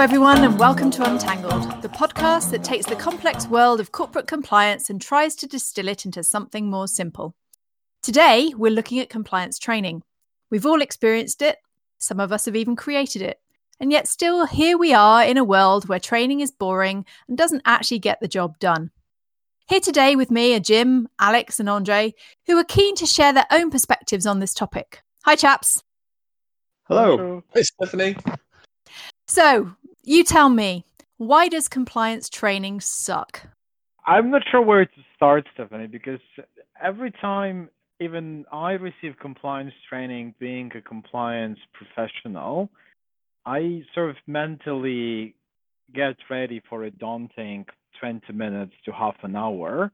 everyone, and welcome to Untangled, the podcast that takes the complex world of corporate compliance and tries to distill it into something more simple. Today, we're looking at compliance training. We've all experienced it, some of us have even created it. And yet, still, here we are in a world where training is boring and doesn't actually get the job done. Here today with me are Jim, Alex, and Andre, who are keen to share their own perspectives on this topic. Hi, chaps. Hello. Hey, Stephanie. So, you tell me, why does compliance training suck? I'm not sure where to start, Stephanie, because every time even I receive compliance training being a compliance professional, I sort of mentally get ready for a daunting 20 minutes to half an hour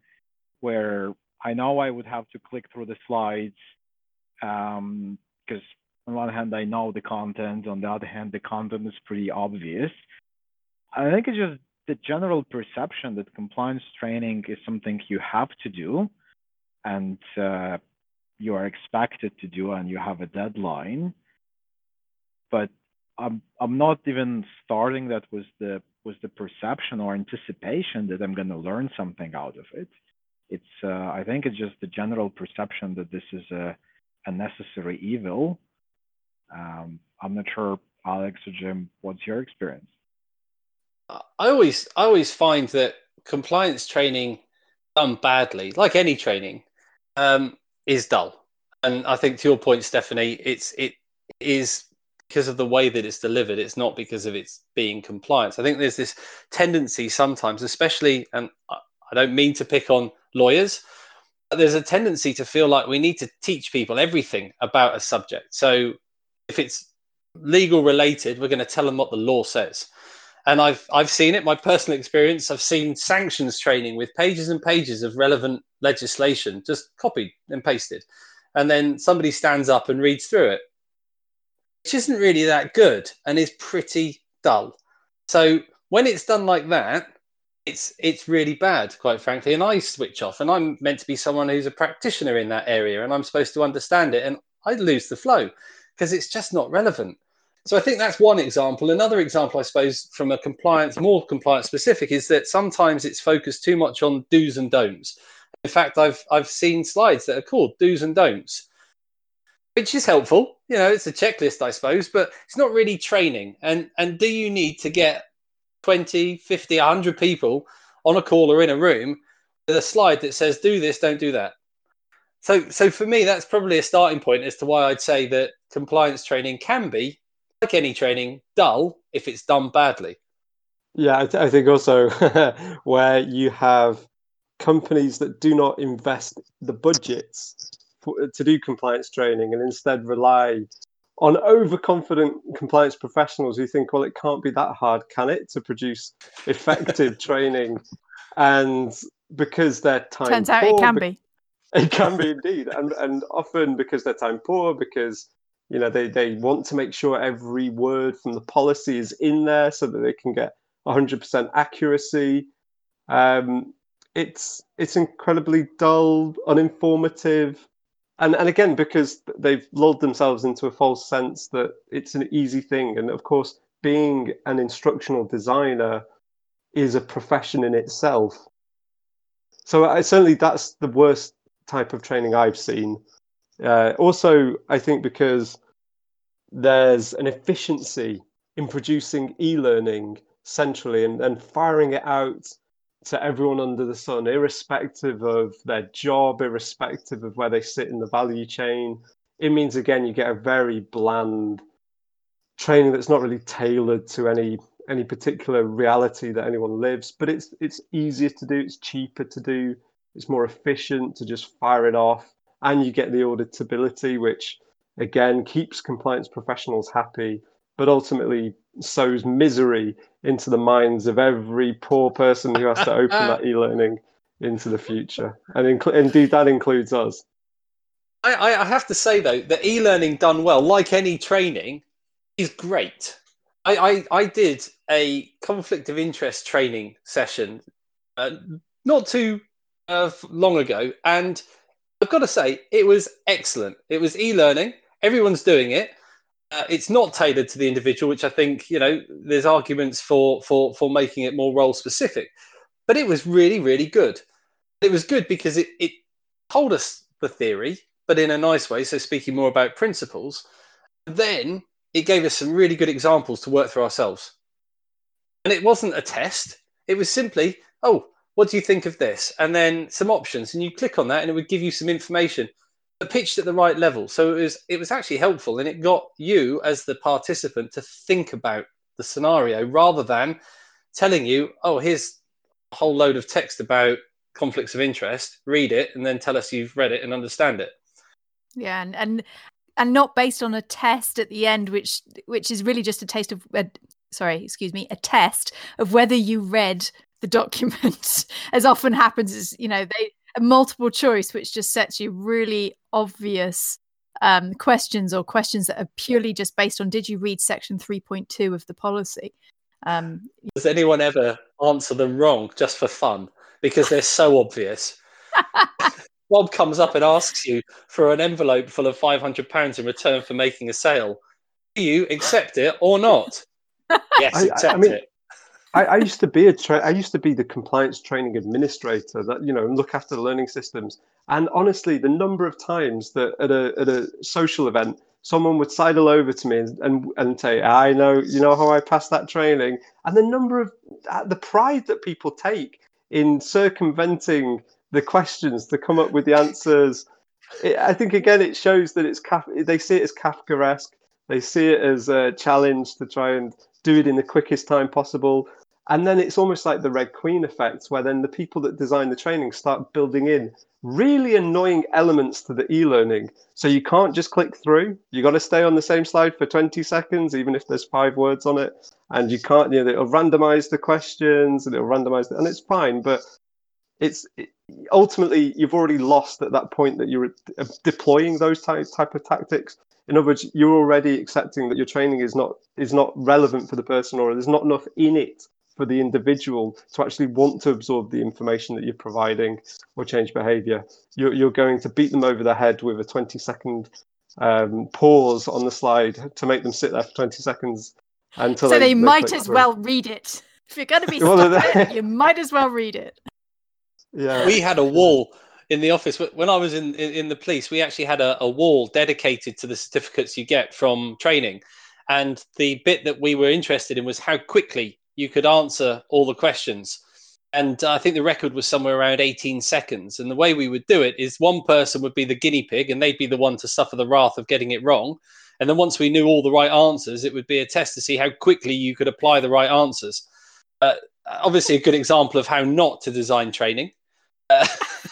where I know I would have to click through the slides because um, on one hand, I know the content. On the other hand, the content is pretty obvious. I think it's just the general perception that compliance training is something you have to do and uh, you are expected to do and you have a deadline. But I'm I'm not even starting that with the with the perception or anticipation that I'm going to learn something out of it. It's uh, I think it's just the general perception that this is a a necessary evil um, I'm not sure, Alex or Jim, what's your experience? I always, I always find that compliance training done badly, like any training, um, is dull. And I think to your point, Stephanie, it's it is because of the way that it's delivered. It's not because of its being compliance. I think there's this tendency sometimes, especially, and I don't mean to pick on lawyers, but there's a tendency to feel like we need to teach people everything about a subject. So if it's legal related, we're going to tell them what the law says. And I've I've seen it, my personal experience. I've seen sanctions training with pages and pages of relevant legislation just copied and pasted, and then somebody stands up and reads through it, which isn't really that good and is pretty dull. So when it's done like that, it's it's really bad, quite frankly. And I switch off, and I'm meant to be someone who's a practitioner in that area, and I'm supposed to understand it, and I lose the flow because it's just not relevant. So I think that's one example. Another example, I suppose, from a compliance, more compliance specific, is that sometimes it's focused too much on do's and don'ts. In fact, I've I've seen slides that are called do's and don'ts, which is helpful. You know, it's a checklist, I suppose, but it's not really training. And and do you need to get 20, 50, 100 people on a call or in a room with a slide that says do this, don't do that? So, so for me, that's probably a starting point as to why I'd say that compliance training can be, like any training, dull if it's done badly. Yeah, I, th- I think also where you have companies that do not invest the budgets for, to do compliance training and instead rely on overconfident compliance professionals who think, well, it can't be that hard, can it, to produce effective training? And because their time turns out it can be it can be indeed, and and often because they're time poor, because you know they they want to make sure every word from the policy is in there so that they can get 100% accuracy. Um, it's it's incredibly dull, uninformative, and and again because they've lulled themselves into a false sense that it's an easy thing. And of course, being an instructional designer is a profession in itself. So I, certainly that's the worst type of training I've seen. Uh, also, I think because there's an efficiency in producing e-learning centrally and, and firing it out to everyone under the sun, irrespective of their job, irrespective of where they sit in the value chain. It means again you get a very bland training that's not really tailored to any any particular reality that anyone lives, but it's it's easier to do, it's cheaper to do, it's more efficient to just fire it off, and you get the auditability, which again keeps compliance professionals happy, but ultimately sows misery into the minds of every poor person who has to open that e-learning into the future, and inc- indeed that includes us. I, I have to say though, that e-learning done well, like any training, is great. I, I, I did a conflict of interest training session uh, not too long ago, and I've got to say it was excellent. It was e-learning. Everyone's doing it. Uh, it's not tailored to the individual, which I think you know there's arguments for for for making it more role specific. But it was really really good. It was good because it it told us the theory, but in a nice way. So speaking more about principles, then it gave us some really good examples to work through ourselves. And it wasn't a test. It was simply, oh, what do you think of this? And then some options, and you click on that, and it would give you some information pitched at the right level. So it was it was actually helpful, and it got you as the participant to think about the scenario rather than telling you, "Oh, here's a whole load of text about conflicts of interest. Read it, and then tell us you've read it and understand it." Yeah, and and and not based on a test at the end, which which is really just a taste of. Uh, sorry, excuse me, a test of whether you read the document, as often happens. Is you know they a multiple choice, which just sets you really obvious um, questions or questions that are purely just based on did you read section 3.2 of the policy? Um, Does anyone ever answer them wrong just for fun because they're so obvious? Bob comes up and asks you for an envelope full of £500 in return for making a sale. Do you accept it or not? Yes, I, accept I mean, it. I, I used to be a tra- I used to be the compliance training administrator that you know look after the learning systems. And honestly, the number of times that at a at a social event, someone would sidle over to me and and, and say, "I know, you know how I passed that training," and the number of uh, the pride that people take in circumventing the questions to come up with the answers. It, I think again, it shows that it's they see it as Kafkaesque. They see it as a challenge to try and do it in the quickest time possible. And then it's almost like the Red Queen effect, where then the people that design the training start building in really annoying elements to the e-learning. So you can't just click through. You got to stay on the same slide for 20 seconds, even if there's five words on it. And you can't, you know, it'll randomize the questions and it'll randomize, the, and it's fine. But it's it, ultimately you've already lost at that point that you're deploying those type type of tactics. In other words, you're already accepting that your training is not is not relevant for the person, or there's not enough in it for the individual to actually want to absorb the information that you're providing or change behavior. You're, you're going to beat them over the head with a 20 second um, pause on the slide to make them sit there for 20 seconds until so they, they, might as through. well read it. If you're going to be Well, stuck they- in it, you might as well read it. Yeah. we had a wall in the office when I was in, in, in the police. We actually had a, a wall dedicated to the certificates you get from training, and the bit that we were interested in was how quickly you could answer all the questions. And I think the record was somewhere around 18 seconds. And the way we would do it is one person would be the guinea pig, and they'd be the one to suffer the wrath of getting it wrong. And then once we knew all the right answers, it would be a test to see how quickly you could apply the right answers. Uh, obviously, a good example of how not to design training. Uh,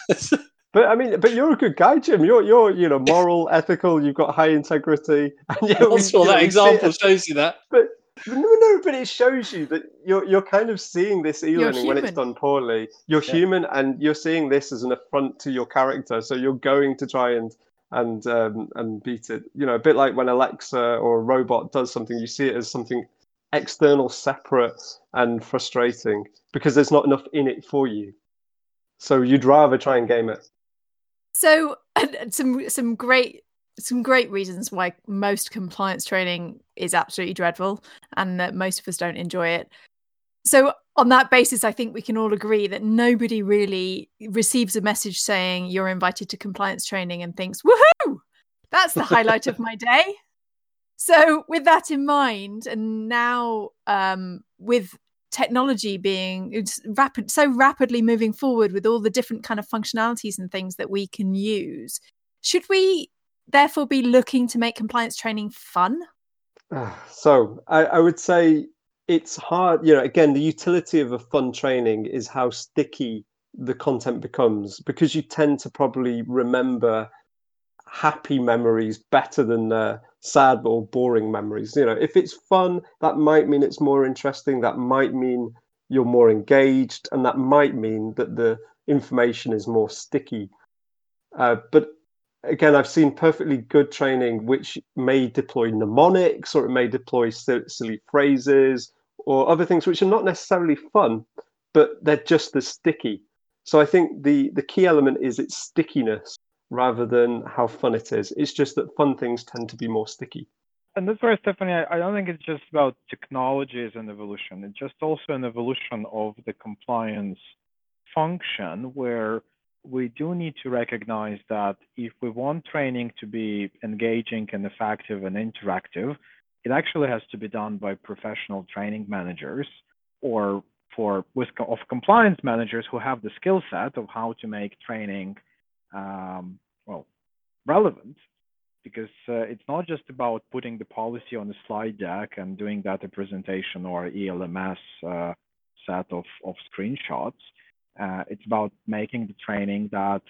But I mean, but you're a good guy, Jim. You're you're you know moral, ethical. You've got high integrity. And yeah, we- Once you know, that we see example shows you that. But no, no, but it shows you that you're you're kind of seeing this e-learning when it's done poorly. You're Yeah. human, and you're seeing this as an affront to your character. So you're going to try and and um, and beat it. You know, a bit like when Alexa or a robot does something, you see it as something external, separate, and frustrating because there's not enough in it for you. So you'd rather try and game it. So some some great some great reasons why most compliance training is absolutely dreadful and that most of us don't enjoy it. So on that basis, I think we can all agree that nobody really receives a message saying you're invited to compliance training and thinks, woohoo, that's the highlight of my day. So with that in mind, and now um, with technology being it's rapid so rapidly moving forward with all the different kind of functionalities and things that we can use should we therefore be looking to make compliance training fun So I, I would say it's hard. You know, again, the utility of a fun training is how sticky the content becomes because you tend to probably remember happy memories better than uh, sad or boring memories. You know, if it's fun, that might mean it's more interesting. That might mean you're more engaged, and that might mean that the information is more sticky. Uh, but again, I've seen perfectly good training which may deploy mnemonics or it may deploy silly phrases or other things which are not necessarily fun, but they're just as sticky. So I think the the key element is its stickiness rather than how fun it is. It's just that fun things tend to be more sticky. and that's where Stephanie, I, don't think it's just about technology as an evolution. It's just also an evolution of the compliance function where we do need to recognize that if we want training to be engaging and effective and interactive, it actually has to be done by professional training managers or for with of compliance managers who have the skill set of how to make training um, well relevant because uh, it's not just about putting the policy on a slide deck and doing that a presentation or ELMS uh, set of, of screenshots. Uh, it's about making the training that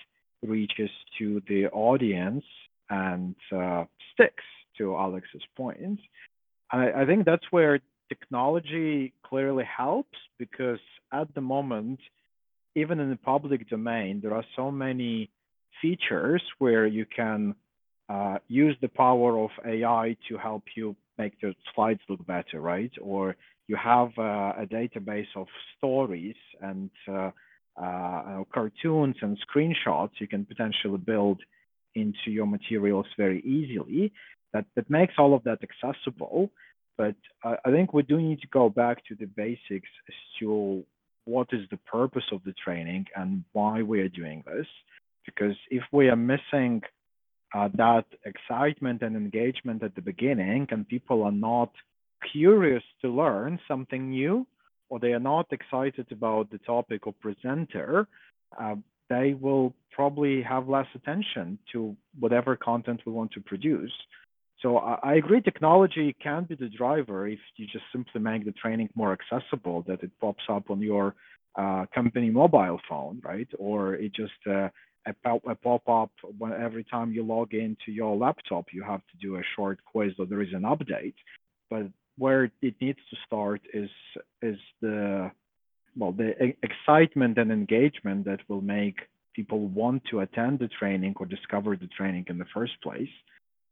reaches to the audience and uh, sticks to Alex's point. I, I think that's where technology clearly helps because at the moment, even in the public domain, there are so many features where you can uh, use the power of AI to help you make your slides look better, right? Or you have uh, a database of stories and uh, uh cartoons and screenshots you can potentially build into your materials very easily. That that makes all of that accessible. But I think we do need to go back to the basics as to what is the purpose of the training and why we are doing this. Because if we are missing uh, that excitement and engagement at the beginning and people are not curious to learn something new or they are not excited about the topic or presenter, uh, they will probably have less attention to whatever content we want to produce. So I, I agree, technology can be the driver if you just simply make the training more accessible, that it pops up on your uh, company mobile phone, right? Or it just uh, a, a pop-up when every time you log into your laptop, you have to do a short quiz or there is an update. But where it needs to start is is the well the excitement and engagement that will make people want to attend the training or discover the training in the first place.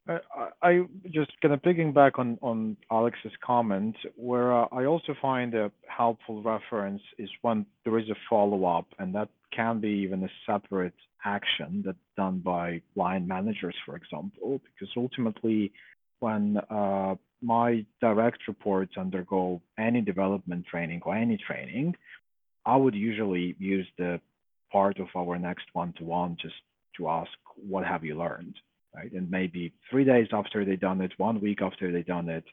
I, I just kind of picking back on, on Alex's comment, where uh, I also find a helpful reference is when there is a follow up, and that can be even a separate action that's done by line managers, for example, because ultimately, when uh, my direct reports undergo any development training or any training, I would usually use the part of our next one to one just to ask, what have you learned? right? And maybe three days after they've done it, one week after they've done it,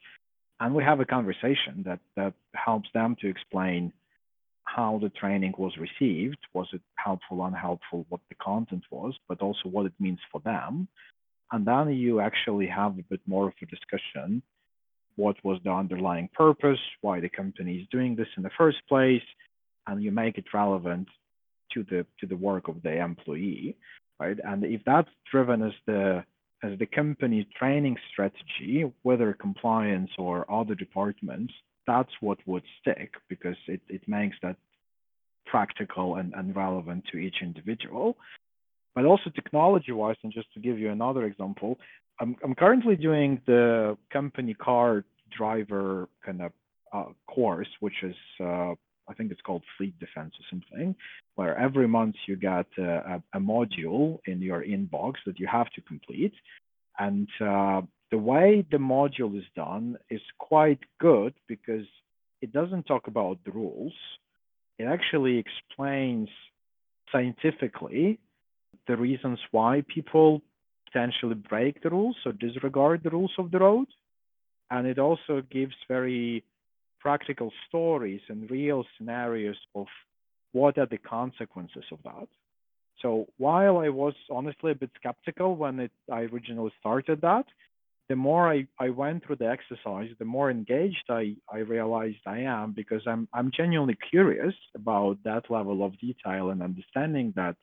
and we have a conversation that that helps them to explain how the training was received, was it helpful, unhelpful, what the content was, but also what it means for them. And then you actually have a bit more of a discussion. What was the underlying purpose? Why the company is doing this in the first place? And you make it relevant to the to the work of the employee right? And if that's driven as the as the company's training strategy, whether compliance or other departments, that's what would stick because it, it makes that practical and, and relevant to each individual. But also technology wise, and just to give you another example, I'm, I'm currently doing the company car driver kind of uh, course, which is uh, I think it's called Fleet Defense or something, where every month you get a, a module in your inbox that you have to complete. And uh, the way the module is done is quite good because it doesn't talk about the rules. It actually explains scientifically the reasons why people potentially break the rules or disregard the rules of the road. And it also gives very practical stories and real scenarios of what are the consequences of that. So while I was honestly a bit skeptical when it, I originally started that, the more I, I went through the exercise, the more engaged I, I realized I am because I'm I'm genuinely curious about that level of detail and understanding that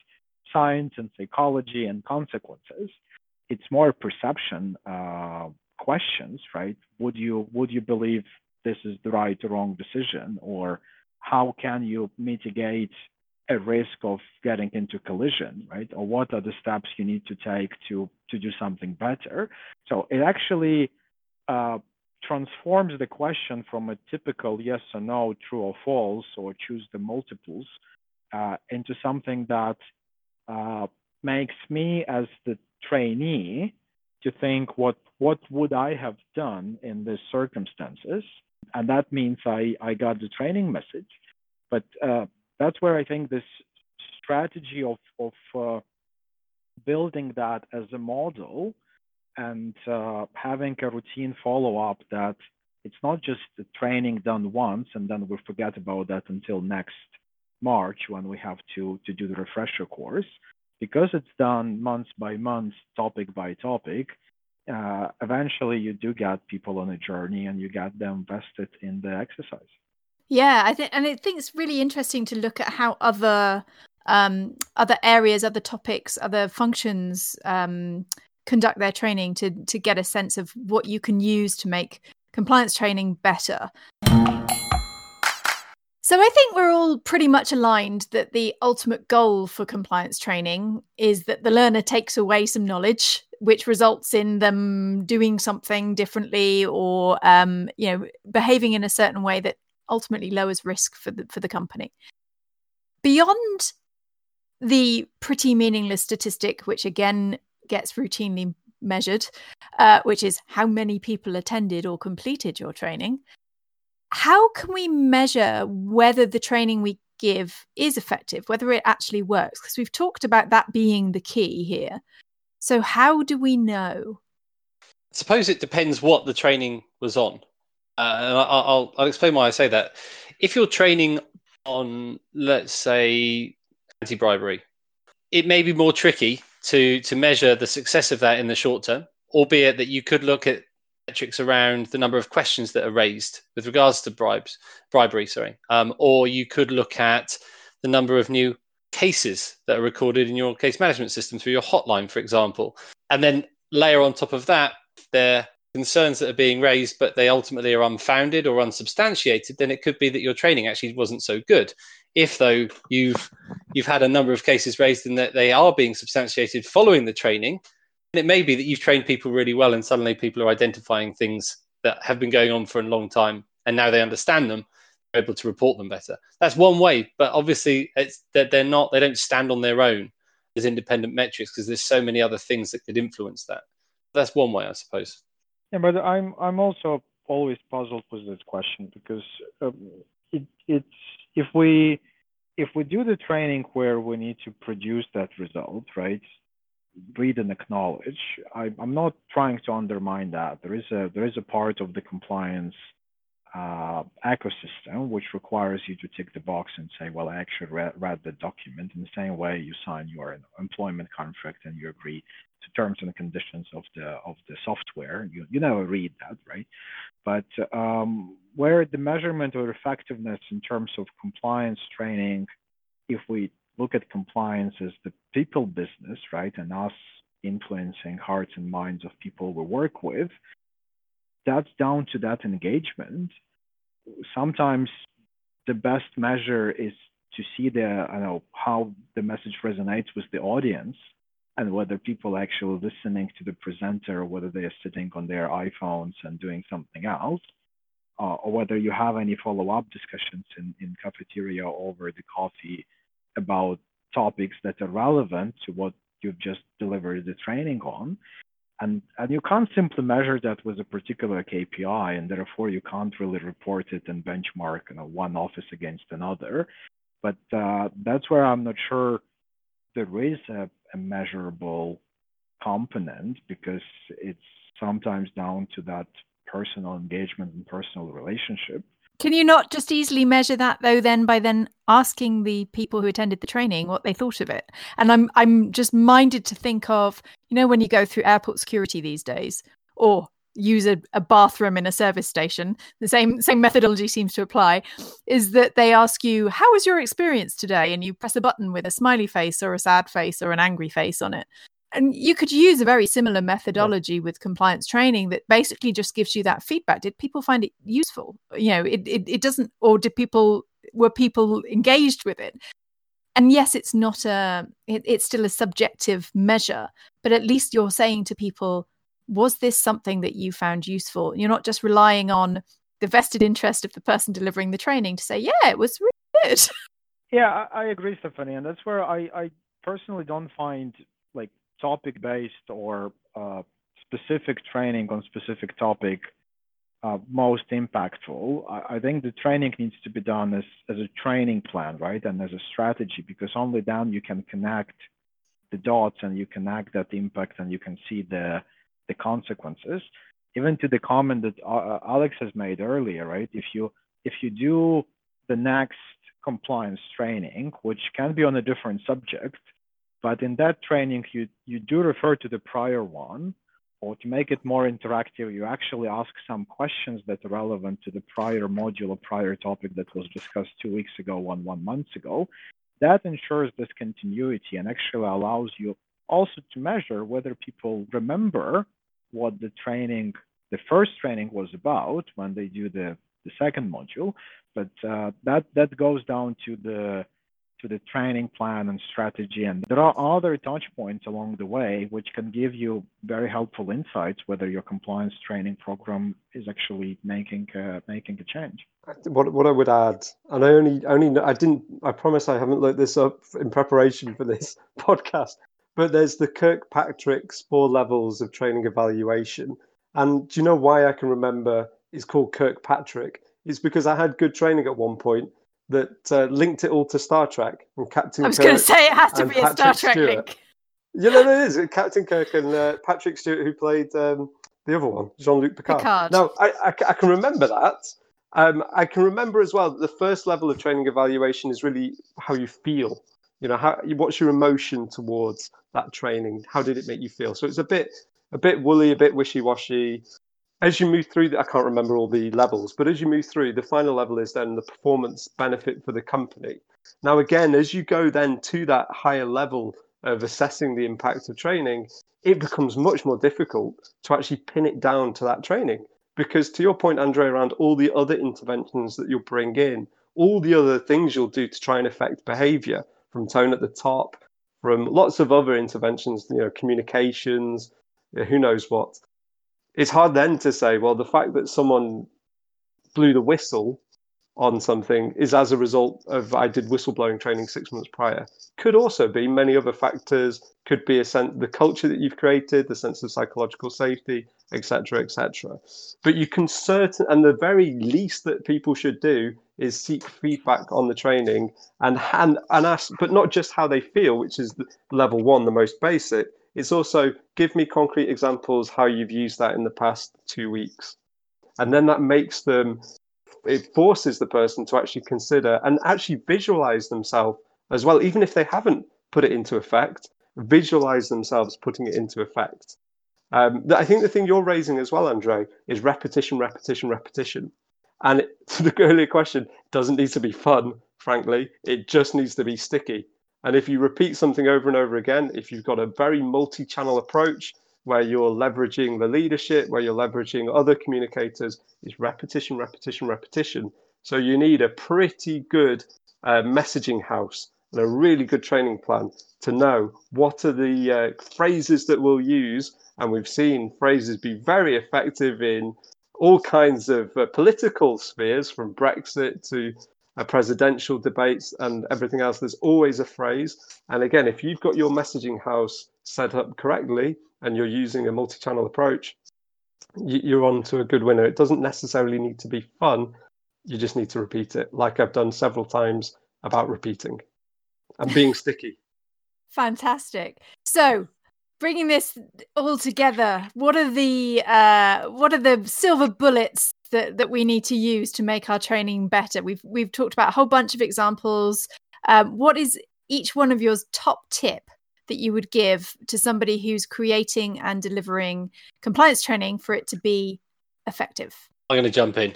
science and psychology and consequences. It's more perception uh, questions, right? Would you would you believe this is the right or wrong decision or how can you mitigate a risk of getting into collision right or what are the steps you need to take to to do something better so it actually uh, transforms the question from a typical yes or no true or false or choose the multiples uh, into something that uh, makes me as the trainee to think what what would I have done in these circumstances, and that means I I got the training message, but uh, that's where I think this strategy of of uh, building that as a model and uh, having a routine follow up that it's not just the training done once and then we forget about that until next March when we have to to do the refresher course because it's done month by month, topic by topic. Uh, eventually, you do get people on a journey and you get them vested in the exercise. Yeah, I think, and I think it's really interesting to look at how other um, other areas, other topics, other functions um, conduct their training to to get a sense of what you can use to make compliance training better. So I think we're all pretty much aligned that the ultimate goal for compliance training is that the learner takes away some knowledge, which results in them doing something differently or um, you know behaving in a certain way that ultimately lowers risk for the for the company. Beyond the pretty meaningless statistic, which again gets routinely measured, uh, which is how many people attended or completed your training. How can we measure whether the training we give is effective, whether it actually works? Because we've talked about that being the key here. So, how do we know? I suppose it depends what the training was on. Uh, and I'll, I'll, I'll explain why I say that. If you're training on, let's say, anti bribery, it may be more tricky to to measure the success of that in the short term, albeit that you could look at metrics around the number of questions that are raised with regards to bribes, bribery, sorry, um, or you could look at the number of new cases that are recorded in your case management system through your hotline, for example, and then layer on top of that there concerns that are being raised, but they ultimately are unfounded or unsubstantiated, then it could be that your training actually wasn't so good. If though you've you've had a number of cases raised and that they are being substantiated following the training, it may be that you've trained people really well and suddenly people are identifying things that have been going on for a long time and now they understand them they're able to report them better. That's one way but obviously it's that they're not they don't stand on their own as independent metrics because there's so many other things that could influence that. That's one way i suppose. Yeah but i'm i'm also always puzzled with this question because um, it, it's if we if we do the training where we need to produce that result right read and acknowledge. I, am not trying to undermine that. There is a there is a part of the compliance uh, ecosystem which requires you to tick the box and say, well, I actually read, read the document. In the same way, you sign your employment contract and you agree to terms and conditions of the of the software. You you never read that, right? But um, where the measurement or effectiveness in terms of compliance training, if we look at compliance as the people business, right, and us influencing hearts and minds of people we work with, that's down to that engagement. Sometimes the best measure is to see the, I know, how the message resonates with the audience and whether people actually listening to the presenter, or whether they are sitting on their iPhones and doing something else, uh, or whether you have any follow-up discussions in, in cafeteria over the coffee about topics that are relevant to what you've just delivered the training on. And, and you can't simply measure that with a particular KPI, and therefore you can't really report it and benchmark you know, one office against another. But uh, that's where I'm not sure there is a, a measurable component because it's sometimes down to that personal engagement and personal relationship. Can you not just easily measure that though then by then asking the people who attended the training what they thought of it? And I'm I'm just minded to think of, you know, when you go through airport security these days, or use a, a bathroom in a service station, the same same methodology seems to apply, is that they ask you, How was your experience today? And you press a button with a smiley face or a sad face or an angry face on it and you could use a very similar methodology yeah. with compliance training that basically just gives you that feedback. Did people find it useful? You know it, it, it doesn't or did people were people engaged with it? And yes it's not a it, it's still a subjective measure but at least you're saying to people was this something that you found useful? You're not just relying on the vested interest of the person delivering the training to say yeah it was really good. Yeah i, I agree stephanie and that's where i i personally don't find like topic based or uh, specific training on specific topic uh, most impactful, I, I, think the training needs to be done as, as a training plan, right? And as a strategy, because only then you can connect the dots and you connect that impact and you can see the, the consequences. Even to the comment that uh, uh Alex has made earlier, right? If you if you do the next compliance training, which can be on a different subject, but in that training you you do refer to the prior one, or to make it more interactive, you actually ask some questions that are relevant to the prior module or prior topic that was discussed two weeks ago, one, one month ago. That ensures this continuity and actually allows you also to measure whether people remember what the training, the first training was about when they do the, the second module. But uh, that, that goes down to the to the training plan and strategy. And there are other touch points along the way which can give you very helpful insights whether your compliance training program is actually making uh, making a change. What what I would add, and I only only I didn't I promise I haven't looked this up in preparation for this podcast, but there's the Kirkpatrick's four levels of training evaluation. And do you know why I can remember it's called Kirkpatrick? It's because I had good training at one point that uh, linked it all to Star Trek and Captain. I was going to say it has to be a Star Trek Stewart. link. Yeah, no, it is Captain Kirk and uh, Patrick Stewart, who played um, the other one, Jean-Luc Picard. Picard. Now, I, I, I, can remember that. Um, I can remember as well that the first level of training evaluation is really how you feel. You know, how what's your emotion towards that training? How did it make you feel? So it's a bit a bit woolly, a bit wishy-washy as you move through, I can't remember all the levels, but as you move through, the final level is then the performance benefit for the company. Now, again, as you go then to that higher level of assessing the impact of training, it becomes much more difficult to actually pin it down to that training. Because to your point, Andre, around all the other interventions that you'll bring in, all the other things you'll do to try and affect behavior, from tone at the top, from lots of other interventions, you know, communications, who knows what it's hard then to say, well, the fact that someone blew the whistle on something is as a result of I did whistleblowing training six months prior. Could also be many other factors. Could be a sense the culture that you've created, the sense of psychological safety, etc., etc. But you can certain and the very least that people should do is seek feedback on the training and and, and ask, but not just how they feel, which is level one, the most basic, it's also give me concrete examples how you've used that in the past two weeks. And then that makes them, it forces the person to actually consider and actually visualize themselves as well, even if they haven't put it into effect, visualize themselves putting it into effect. Um, I think the thing you're raising as well, Andre, is repetition, repetition, repetition. And it, to the earlier question, doesn't need to be fun, frankly. It just needs to be sticky. And if you repeat something over and over again, if you've got a very multi channel approach where you're leveraging the leadership, where you're leveraging other communicators, it's repetition, repetition, repetition. So you need a pretty good uh, messaging house and a really good training plan to know what are the uh, phrases that we'll use. And we've seen phrases be very effective in all kinds of uh, political spheres, from Brexit to uh, presidential debates and everything else, there's always a phrase. And again, if you've got your messaging house set up correctly and you're using a multi channel approach, you're on to a good winner. It doesn't necessarily need to be fun, you just need to repeat it, like I've done several times about repeating and being sticky. Fantastic. So, bringing this all together, what are the uh, what are the silver bullets that that we need to use to make our training better? We've we've talked about a whole bunch of examples. Um, what is each one of yours top tip that you would give to somebody who's creating and delivering compliance training for it to be effective? I'm going to jump in.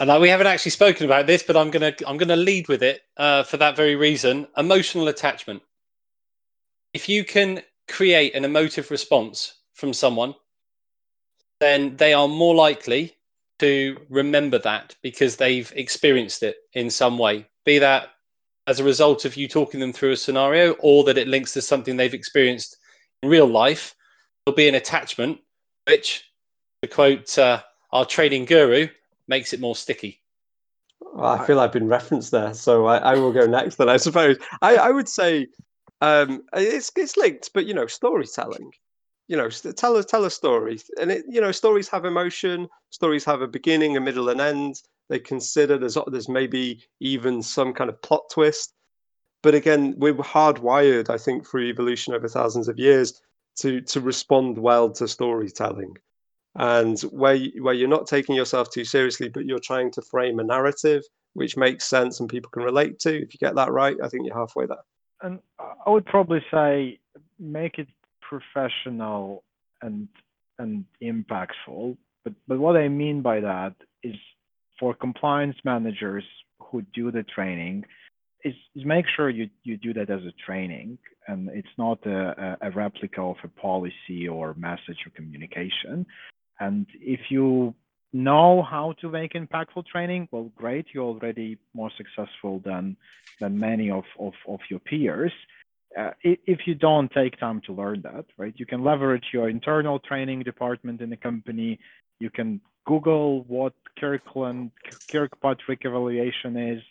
And we haven't actually spoken about this, but I'm going to I'm going to lead with it uh, for that very reason. Emotional attachment. If you can create an emotive response from someone, then they are more likely to remember that because they've experienced it in some way, be that as a result of you talking them through a scenario or that it links to something they've experienced in real life. There'll be an attachment, which, to quote uh, our training guru, makes it more sticky. Well, I feel I've been referenced there, so I, I will go next. Then I suppose I, I would say um, it's it's linked, but you know, storytelling. You know, tell us tell a story, and it, you know, stories have emotion. Stories have a beginning, a middle, and end. They consider there's there's maybe even some kind of plot twist. But again, we're hardwired, I think, through evolution over thousands of years to to respond well to storytelling and where where you're not taking yourself too seriously but you're trying to frame a narrative which makes sense and people can relate to if you get that right i think you're halfway there and i would probably say make it professional and and impactful but but what i mean by that is for compliance managers who do the training is, is make sure you, you do that as a training and it's not a, a replica of a policy or message or communication. And if you know how to make impactful training, well, great, you're already more successful than than many of, of, of your peers. Uh, if you don't take time to learn that, right, you can leverage your internal training department in the company. You can Google what Kirkland Kirkpatrick evaluation is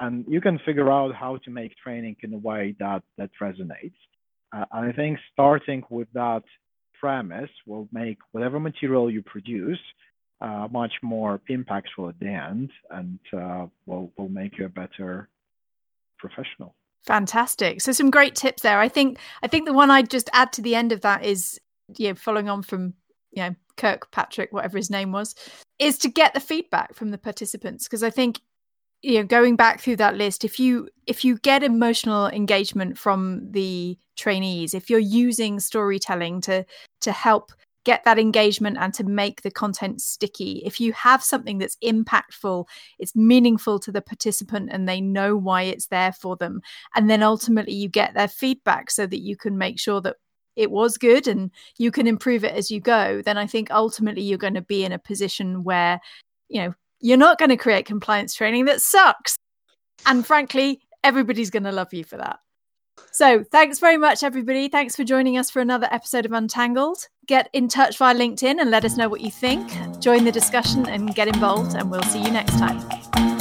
and you can figure out how to make training in a way that that resonates. Uh, and I think starting with that premise will make whatever material you produce uh, much more impactful at the end, and uh, will will make you a better professional. Fantastic. So some great tips there. I think I think the one I'd just add to the end of that is, you know, following on from you know Kirkpatrick, whatever his name was, is to get the feedback from the participants because I think you know going back through that list if you if you get emotional engagement from the trainees if you're using storytelling to to help get that engagement and to make the content sticky if you have something that's impactful it's meaningful to the participant and they know why it's there for them and then ultimately you get their feedback so that you can make sure that it was good and you can improve it as you go then i think ultimately you're going to be in a position where you know you're not going to create compliance training that sucks. And frankly, everybody's going to love you for that. So, thanks very much, everybody. Thanks for joining us for another episode of Untangled. Get in touch via LinkedIn and let us know what you think. Join the discussion and get involved, and we'll see you next time.